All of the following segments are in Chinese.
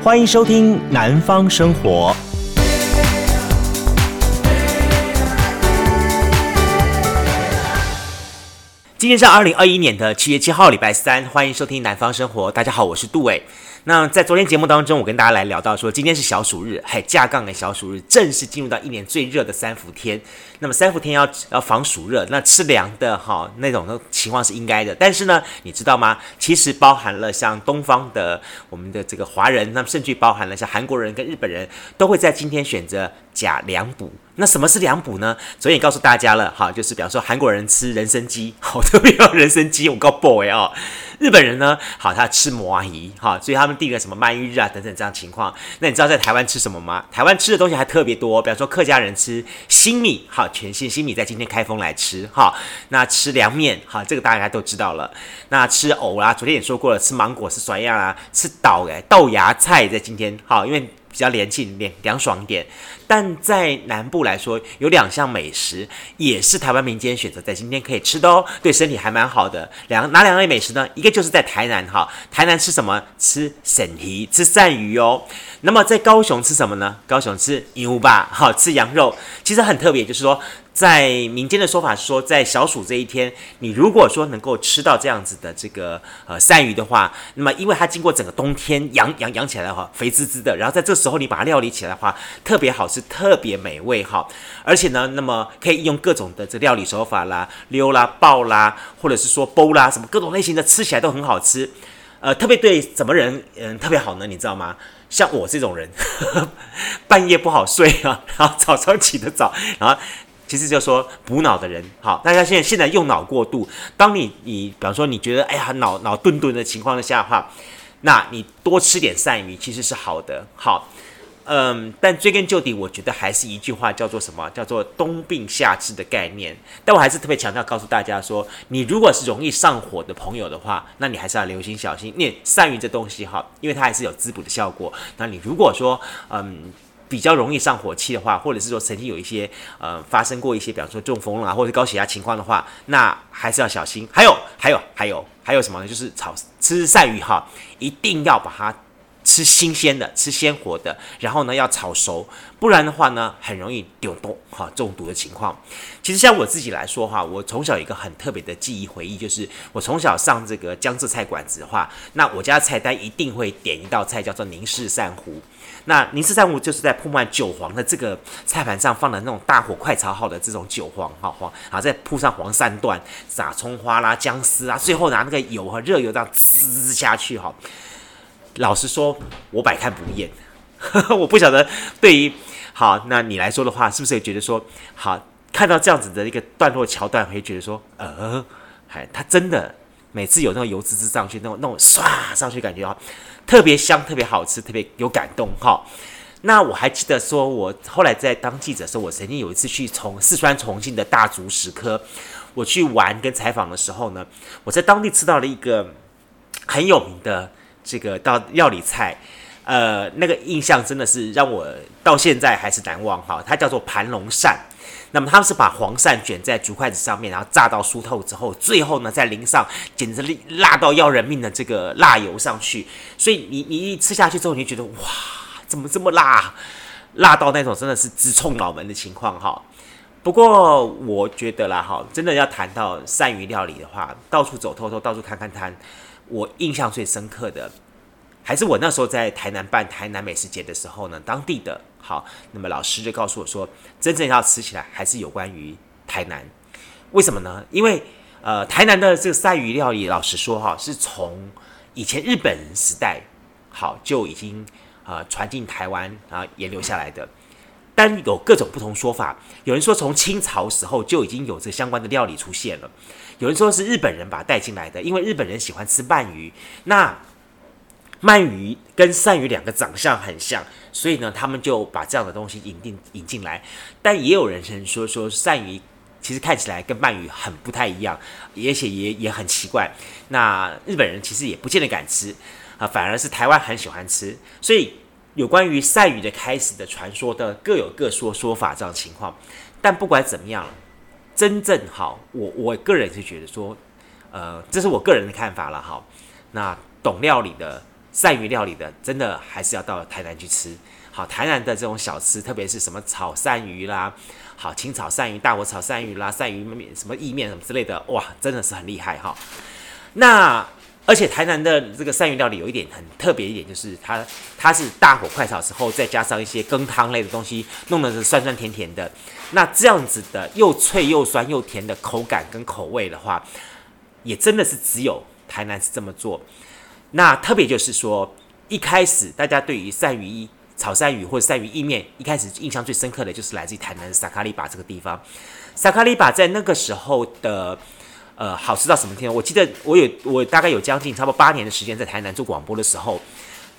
欢迎收听《南方生活》。今天是二零二一年的七月七号，礼拜三。欢迎收听《南方生活》。大家好，我是杜伟。那在昨天节目当中，我跟大家来聊到说，今天是小暑日，嘿，架杠的小暑日，正式进入到一年最热的三伏天。那么三伏天要要防暑热，那吃凉的哈那种的情况是应该的。但是呢，你知道吗？其实包含了像东方的我们的这个华人，那么甚至包含了像韩国人跟日本人，都会在今天选择假凉补。那什么是凉补呢？昨天也告诉大家了，哈，就是比方说韩国人吃人参鸡，好特别要人参鸡，我告 boy 哦。日本人呢，好他吃魔芋，哈，所以他们定个什么鳗鱼日啊等等这样情况。那你知道在台湾吃什么吗？台湾吃的东西还特别多，比方说客家人吃新米，好，全新新米在今天开封来吃，哈。那吃凉面，哈，这个大家都知道了。那吃藕啦，昨天也说过了，吃芒果是酸样啊，吃豆诶豆芽菜在今天，好，因为。比较连气凉凉爽一点，但在南部来说，有两项美食也是台湾民间选择在今天可以吃的哦，对身体还蛮好的。两哪两类美食呢？一个就是在台南哈，台南吃什么？吃鳝鱼，吃鳝鱼哦。那么在高雄吃什么呢？高雄吃牛吧，好，吃羊肉。其实很特别，就是说。在民间的说法是说，在小暑这一天，你如果说能够吃到这样子的这个呃鳝鱼的话，那么因为它经过整个冬天养养养起来的话，肥滋滋的，然后在这时候你把它料理起来的话，特别好吃，特别美味哈。而且呢，那么可以用各种的这料理手法啦，溜啦、爆啦，或者是说煲啦，什么各种类型的，吃起来都很好吃。呃，特别对什么人嗯特别好呢？你知道吗？像我这种人，呵呵半夜不好睡啊，然后早上起得早，然后。其实就说补脑的人，好，大家现在现在用脑过度。当你你比方说你觉得哎呀脑脑顿顿的情况下的话，那你多吃点鳝鱼其实是好的。好，嗯，但追根究底，我觉得还是一句话叫做什么？叫做冬病夏治的概念。但我还是特别强调告诉大家说，你如果是容易上火的朋友的话，那你还是要留心小心。因为鳝鱼这东西哈，因为它还是有滋补的效果。那你如果说嗯。比较容易上火气的话，或者是说曾经有一些呃发生过一些，比方说中风了啊，或者高血压情况的话，那还是要小心。还有，还有，还有，还有什么呢？就是炒吃鳝鱼哈，一定要把它。吃新鲜的，吃鲜活的，然后呢要炒熟，不然的话呢很容易丢冻哈中毒的情况。其实像我自己来说哈，我从小有一个很特别的记忆回忆，就是我从小上这个江浙菜馆子的话，那我家菜单一定会点一道菜叫做宁式鳝糊。那宁式鳝糊就是在铺满韭黄的这个菜盘上放的那种大火快炒好的这种韭黄哈黄，然后再铺上黄鳝段，撒葱花啦、姜丝啊，最后拿那个油和热油这样滋下去哈。老实说，我百看不厌。我不晓得对于好，那你来说的话，是不是也觉得说，好看到这样子的一个段落桥段，会觉得说，呃，还它真的每次有那种油滋滋上去，那种那种唰上去，感觉啊，特别香，特别好吃，特别有感动哈。那我还记得说，我后来在当记者的时候，我曾经有一次去从四川重庆的大足石刻，我去玩跟采访的时候呢，我在当地吃到了一个很有名的。这个到料理菜，呃，那个印象真的是让我到现在还是难忘哈。它叫做盘龙鳝，那么他们是把黄鳝卷在竹筷子上面，然后炸到酥透之后，最后呢再淋上简直辣到要人命的这个辣油上去。所以你你一吃下去之后，你就觉得哇，怎么这么辣？辣到那种真的是直冲脑门的情况哈。不过我觉得啦哈，真的要谈到鳝鱼料理的话，到处走透透，到处看看摊。我印象最深刻的，还是我那时候在台南办台南美食节的时候呢，当地的好，那么老师就告诉我说，真正要吃起来还是有关于台南，为什么呢？因为呃，台南的这个鳝鱼料理，老实说哈，是从以前日本人时代好就已经呃传进台湾啊沿流下来的。但有各种不同说法，有人说从清朝时候就已经有这相关的料理出现了，有人说是日本人把它带进来的，因为日本人喜欢吃鳗鱼，那鳗鱼跟鳝鱼两个长相很像，所以呢，他们就把这样的东西引进引进来。但也有人说说鳝鱼其实看起来跟鳗鱼很不太一样，而且也也很奇怪。那日本人其实也不见得敢吃啊，反而是台湾很喜欢吃，所以。有关于鳝鱼的开始的传说的各有各说说法这样情况，但不管怎么样，真正好，我我个人是觉得说，呃，这是我个人的看法了哈。那懂料理的鳝鱼料理的，真的还是要到台南去吃。好，台南的这种小吃，特别是什么炒鳝鱼啦，好，清炒鳝鱼、大火炒鳝鱼啦、鳝鱼面、什么意面什么之类的，哇，真的是很厉害哈。那而且台南的这个鳝鱼料理有一点很特别一点，就是它它是大火快炒之后，再加上一些羹汤类的东西，弄得是酸酸甜甜的。那这样子的又脆又酸又甜的口感跟口味的话，也真的是只有台南是这么做。那特别就是说，一开始大家对于鳝鱼炒鳝鱼或者鳝鱼意面，一开始印象最深刻的就是来自于台南的萨卡利巴这个地方。萨卡利巴在那个时候的。呃，好吃到什么程度？我记得我有我大概有将近差不多八年的时间在台南做广播的时候，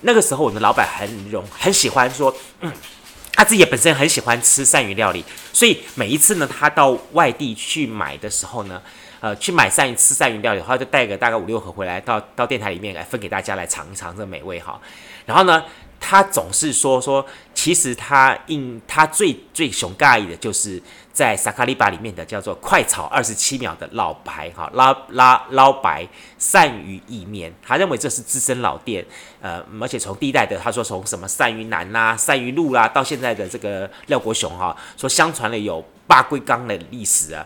那个时候我们老板很容很喜欢说，嗯，他自己本身很喜欢吃鳝鱼料理，所以每一次呢，他到外地去买的时候呢，呃，去买鳝鱼吃鳝鱼料理的话，就带个大概五六盒回来，到到电台里面来分给大家来尝一尝这美味哈。然后呢，他总是说说，其实他印他最最熊尬意的就是。在萨卡利巴里面的叫做快炒二十七秒的老白哈捞捞捞白鳝鱼意面，他认为这是资深老店，呃，而且从第一代的他说从什么鳝鱼男啦、鳝鱼路啦，到现在的这个廖国雄哈，说相传了有八龟缸的历史啊。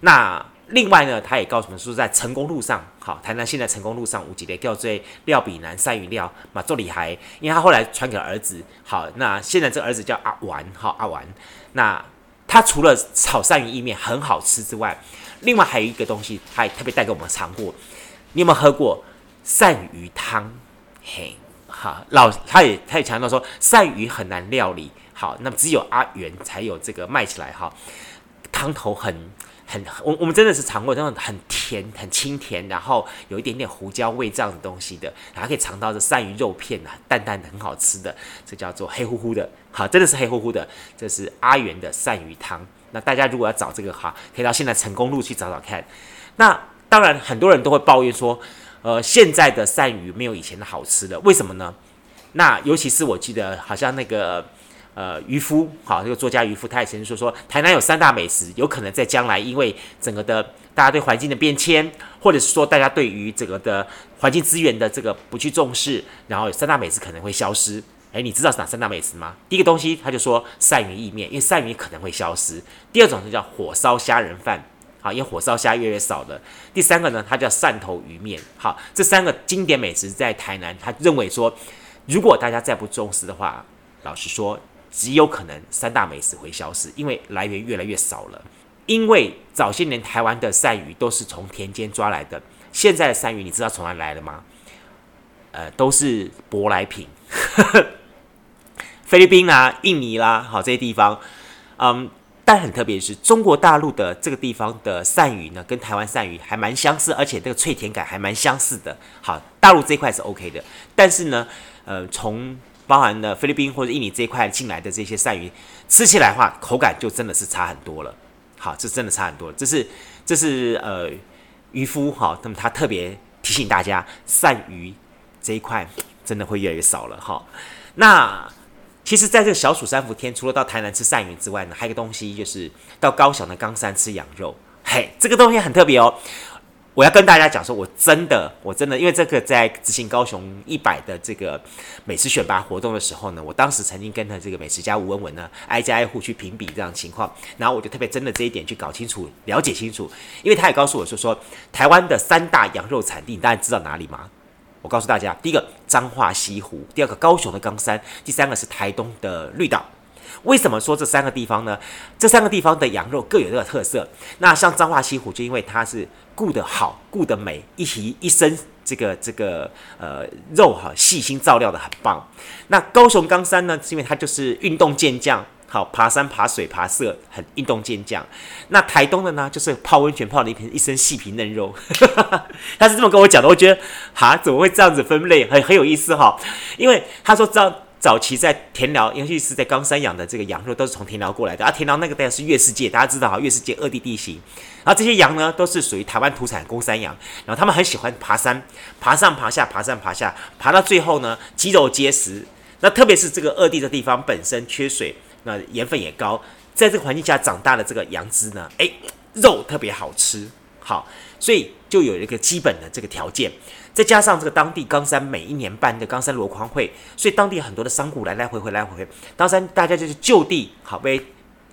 那另外呢，他也告诉我们说，在成功路上，好，台南现在成功路上无几的叫做廖比南鳝鱼料马做厉害，因为他后来传给儿子，好，那现在这儿子叫阿丸，好阿丸，那。他除了炒鳝鱼意面很好吃之外，另外还有一个东西，他也特别带给我们尝过。你有没有喝过鳝鱼汤？嘿，好，老他也他也强调说，鳝鱼很难料理，好，那么只有阿元才有这个卖起来哈，汤头很。很，我我们真的是尝过那种很甜、很清甜，然后有一点点胡椒味这样的东西的，然后可以尝到这鳝鱼肉片啊，淡淡的，很好吃的，这叫做黑乎乎的，好，真的是黑乎乎的，这是阿元的鳝鱼汤。那大家如果要找这个哈，可以到现在成功路去找找看。那当然很多人都会抱怨说，呃，现在的鳝鱼没有以前的好吃了，为什么呢？那尤其是我记得好像那个。呃，渔夫，好，这个作家渔夫，他也曾经说说，台南有三大美食，有可能在将来因为整个的大家对环境的变迁，或者是说大家对于整个的环境资源的这个不去重视，然后有三大美食可能会消失。诶，你知道是哪三大美食吗？第一个东西，他就说鳝鱼意面，因为鳝鱼可能会消失。第二种就叫火烧虾仁饭，好，因为火烧虾越来越少了。第三个呢，它叫汕头鱼面。好，这三个经典美食在台南，他认为说，如果大家再不重视的话，老实说。极有可能三大美食会消失，因为来源越来越少了。因为早些年台湾的鳝鱼都是从田间抓来的，现在的鳝鱼你知道从哪来的吗？呃，都是舶来品，菲律宾啊、印尼啦，好这些地方。嗯，但很特别是，中国大陆的这个地方的鳝鱼呢，跟台湾鳝鱼还蛮相似，而且这个脆甜感还蛮相似的。好，大陆这一块是 OK 的，但是呢，呃，从包含了菲律宾或者印尼这一块进来的这些鳝鱼，吃起来的话，口感就真的是差很多了。好，这真的差很多。这是这是呃渔夫哈，那么他特别提醒大家，鳝鱼这一块真的会越来越少了哈。那其实，在这个小暑三伏天，除了到台南吃鳝鱼之外呢，还有一个东西就是到高雄的冈山吃羊肉。嘿，这个东西很特别哦。我要跟大家讲说，我真的，我真的，因为这个在执行高雄一百的这个美食选拔活动的时候呢，我当时曾经跟着这个美食家吴文文呢，挨家挨户去评比这样情况，然后我就特别针对这一点去搞清楚、了解清楚，因为他也告诉我说，说台湾的三大羊肉产地，你大家知道哪里吗？我告诉大家，第一个彰化西湖，第二个高雄的冈山，第三个是台东的绿岛。为什么说这三个地方呢？这三个地方的羊肉各有各的特色。那像彰化西湖，就因为它是顾得好、顾得美，一提一身这个这个呃肉哈，细心照料得很棒。那高雄冈山呢，是因为它就是运动健将，好爬山、爬水、爬色，很运动健将。那台东的呢，就是泡温泉泡的一片一身细皮嫩肉。他是这么跟我讲的，我觉得哈，怎么会这样子分类，很很有意思哈。因为他说这样。早期在田寮，尤其是在冈山养的这个羊肉，都是从田寮过来的。而、啊、田寮那个地方是月世界，大家知道哈，月世界二地地形。然后这些羊呢，都是属于台湾土产公山羊。然后他们很喜欢爬山，爬上爬下，爬上爬下，爬到最后呢，肌肉结实。那特别是这个二地的地方本身缺水，那盐分也高，在这个环境下长大的这个羊脂呢，诶，肉特别好吃。好，所以就有一个基本的这个条件，再加上这个当地冈山每一年办的冈山箩筐会，所以当地很多的商贾来来回回来回回，当山大家就是就地好被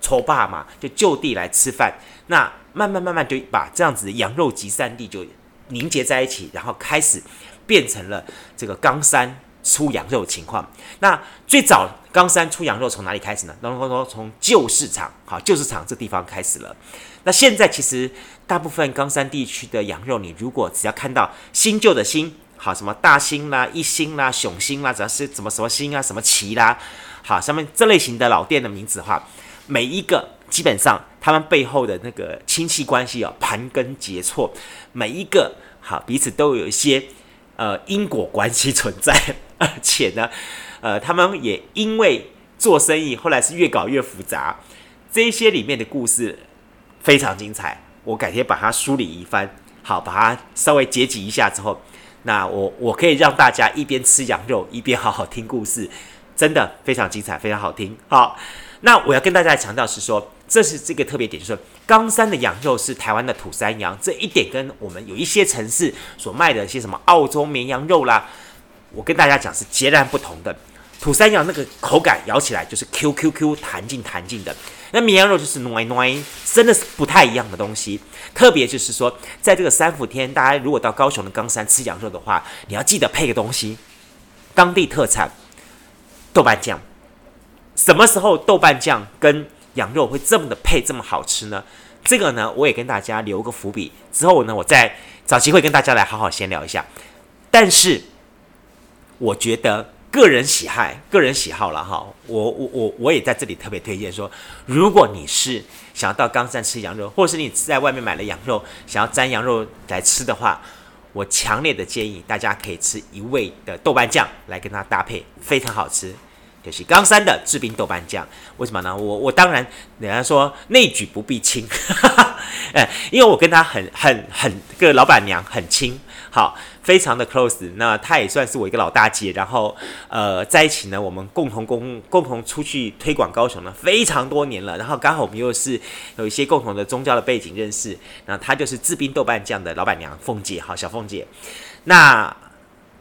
抽霸嘛，就就地来吃饭。那慢慢慢慢就把这样子的羊肉集散地就凝结在一起，然后开始变成了这个冈山出羊肉的情况。那最早冈山出羊肉从哪里开始呢？然后说从旧市场，好旧市场这地方开始了。那现在其实大部分冈山地区的羊肉，你如果只要看到新旧的新，好什么大新啦、一新啦、熊新啦，只要是什么什么新啊、什么旗啦，好上面这类型的老店的名字的话，每一个基本上他们背后的那个亲戚关系哦，盘根结错，每一个好彼此都有一些呃因果关系存在，而且呢，呃他们也因为做生意后来是越搞越复杂，这些里面的故事。非常精彩，我改天把它梳理一番，好，把它稍微结集一下之后，那我我可以让大家一边吃羊肉一边好好听故事，真的非常精彩，非常好听。好，那我要跟大家强调是说，这是这个特别点，就是冈山的羊肉是台湾的土山羊，这一点跟我们有一些城市所卖的一些什么澳洲绵羊肉啦，我跟大家讲是截然不同的。土山羊那个口感咬起来就是 Q Q Q 弹劲弹劲的，那绵羊肉就是糯糯，真的是不太一样的东西。特别就是说，在这个三伏天，大家如果到高雄的冈山吃羊肉的话，你要记得配个东西，当地特产豆瓣酱。什么时候豆瓣酱跟羊肉会这么的配这么好吃呢？这个呢，我也跟大家留个伏笔，之后呢，我再找机会跟大家来好好闲聊一下。但是我觉得。个人喜爱，个人喜好了哈。我我我我也在这里特别推荐说，如果你是想要到冈山吃羊肉，或者是你在外面买了羊肉，想要沾羊肉来吃的话，我强烈的建议大家可以吃一味的豆瓣酱来跟它搭配，非常好吃。就是冈山的制冰豆瓣酱，为什么呢？我我当然人家说内举不避亲，哎，因为我跟他很很很个老板娘很亲，好。非常的 close，那他也算是我一个老大姐，然后呃在一起呢，我们共同共共同出去推广高雄呢，非常多年了，然后刚好我们又是有一些共同的宗教的背景认识，那他就是制冰豆瓣酱的老板娘凤姐，好，小凤姐，那。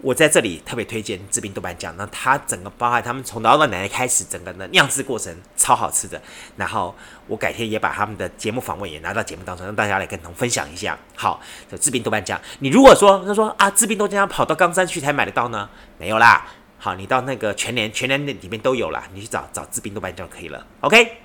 我在这里特别推荐制冰豆瓣酱，那它整个包含他们从老奶奶开始，整个的酿制过程超好吃的。然后我改天也把他们的节目访问也拿到节目当中，让大家来跟同分享一下。好，这制冰豆瓣酱，你如果说他说啊，制冰豆瓣酱跑到冈山去才买得到呢？没有啦，好，你到那个全联全联那里面都有啦，你去找找制冰豆瓣酱就可以了。OK，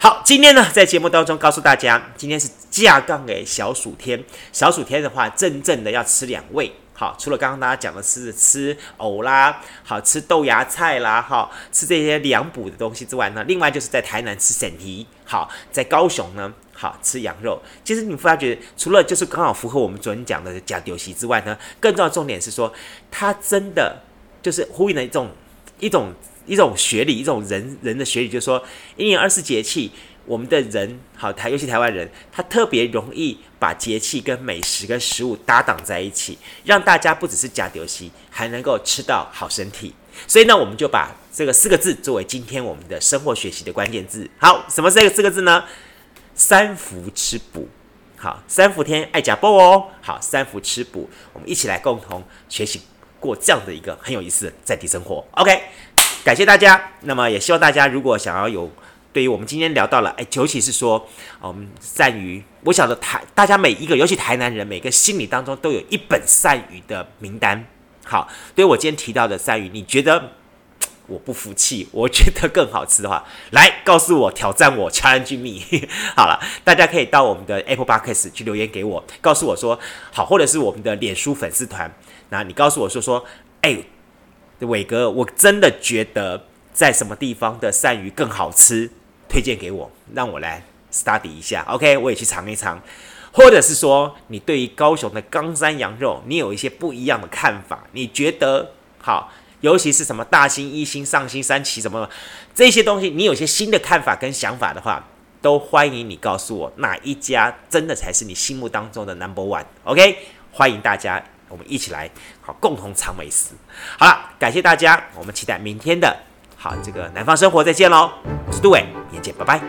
好，今天呢在节目当中告诉大家，今天是架杠诶小暑天，小暑天的话，真正的要吃两味。好，除了刚刚大家讲的是吃藕啦，好吃豆芽菜啦，好吃这些凉补的东西之外呢，另外就是在台南吃沈鱼，好在高雄呢，好吃羊肉。其实你发觉，除了就是刚好符合我们昨天讲的假丢席之外呢，更重要的重点是说，它真的就是呼应了一种一种一种学理，一种人人的学理，就是说一年二十四节气。我们的人好台，尤其台湾人，他特别容易把节气跟美食跟食物搭档在一起，让大家不只是呷着死，还能够吃到好身体。所以呢，我们就把这个四个字作为今天我们的生活学习的关键字。好，什么是这四个字呢？三伏吃补。好，三伏天爱呷哺哦。好，三伏吃补，我们一起来共同学习过这样的一个很有意思的在地生活。OK，感谢大家。那么也希望大家如果想要有。对于我们今天聊到了，哎，尤其是说，我们鳝鱼，我晓得台大家每一个，尤其台南人，每个心里当中都有一本鳝鱼的名单。好，对于我今天提到的鳝鱼，你觉得我不服气，我觉得更好吃的话，来告诉我，挑战我，challenge me。好了，大家可以到我们的 Apple Podcast 去留言给我，告诉我说好，或者是我们的脸书粉丝团，那你告诉我说说，哎，伟哥，我真的觉得在什么地方的鳝鱼更好吃？推荐给我，让我来 study 一下，OK，我也去尝一尝。或者是说，你对于高雄的冈山羊肉，你有一些不一样的看法？你觉得好，尤其是什么大兴、一兴、上兴、三旗什么这些东西，你有些新的看法跟想法的话，都欢迎你告诉我哪一家真的才是你心目当中的 number one，OK？欢迎大家，我们一起来好共同尝美食。好了，感谢大家，我们期待明天的。好，这个南方生活再见喽，我是杜伟，明天见，拜拜。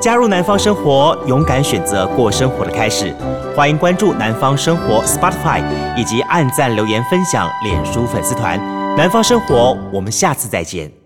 加入南方生活，勇敢选择过生活的开始。欢迎关注南方生活 Spotify，以及按赞留言分享脸书粉丝团。南方生活，我们下次再见。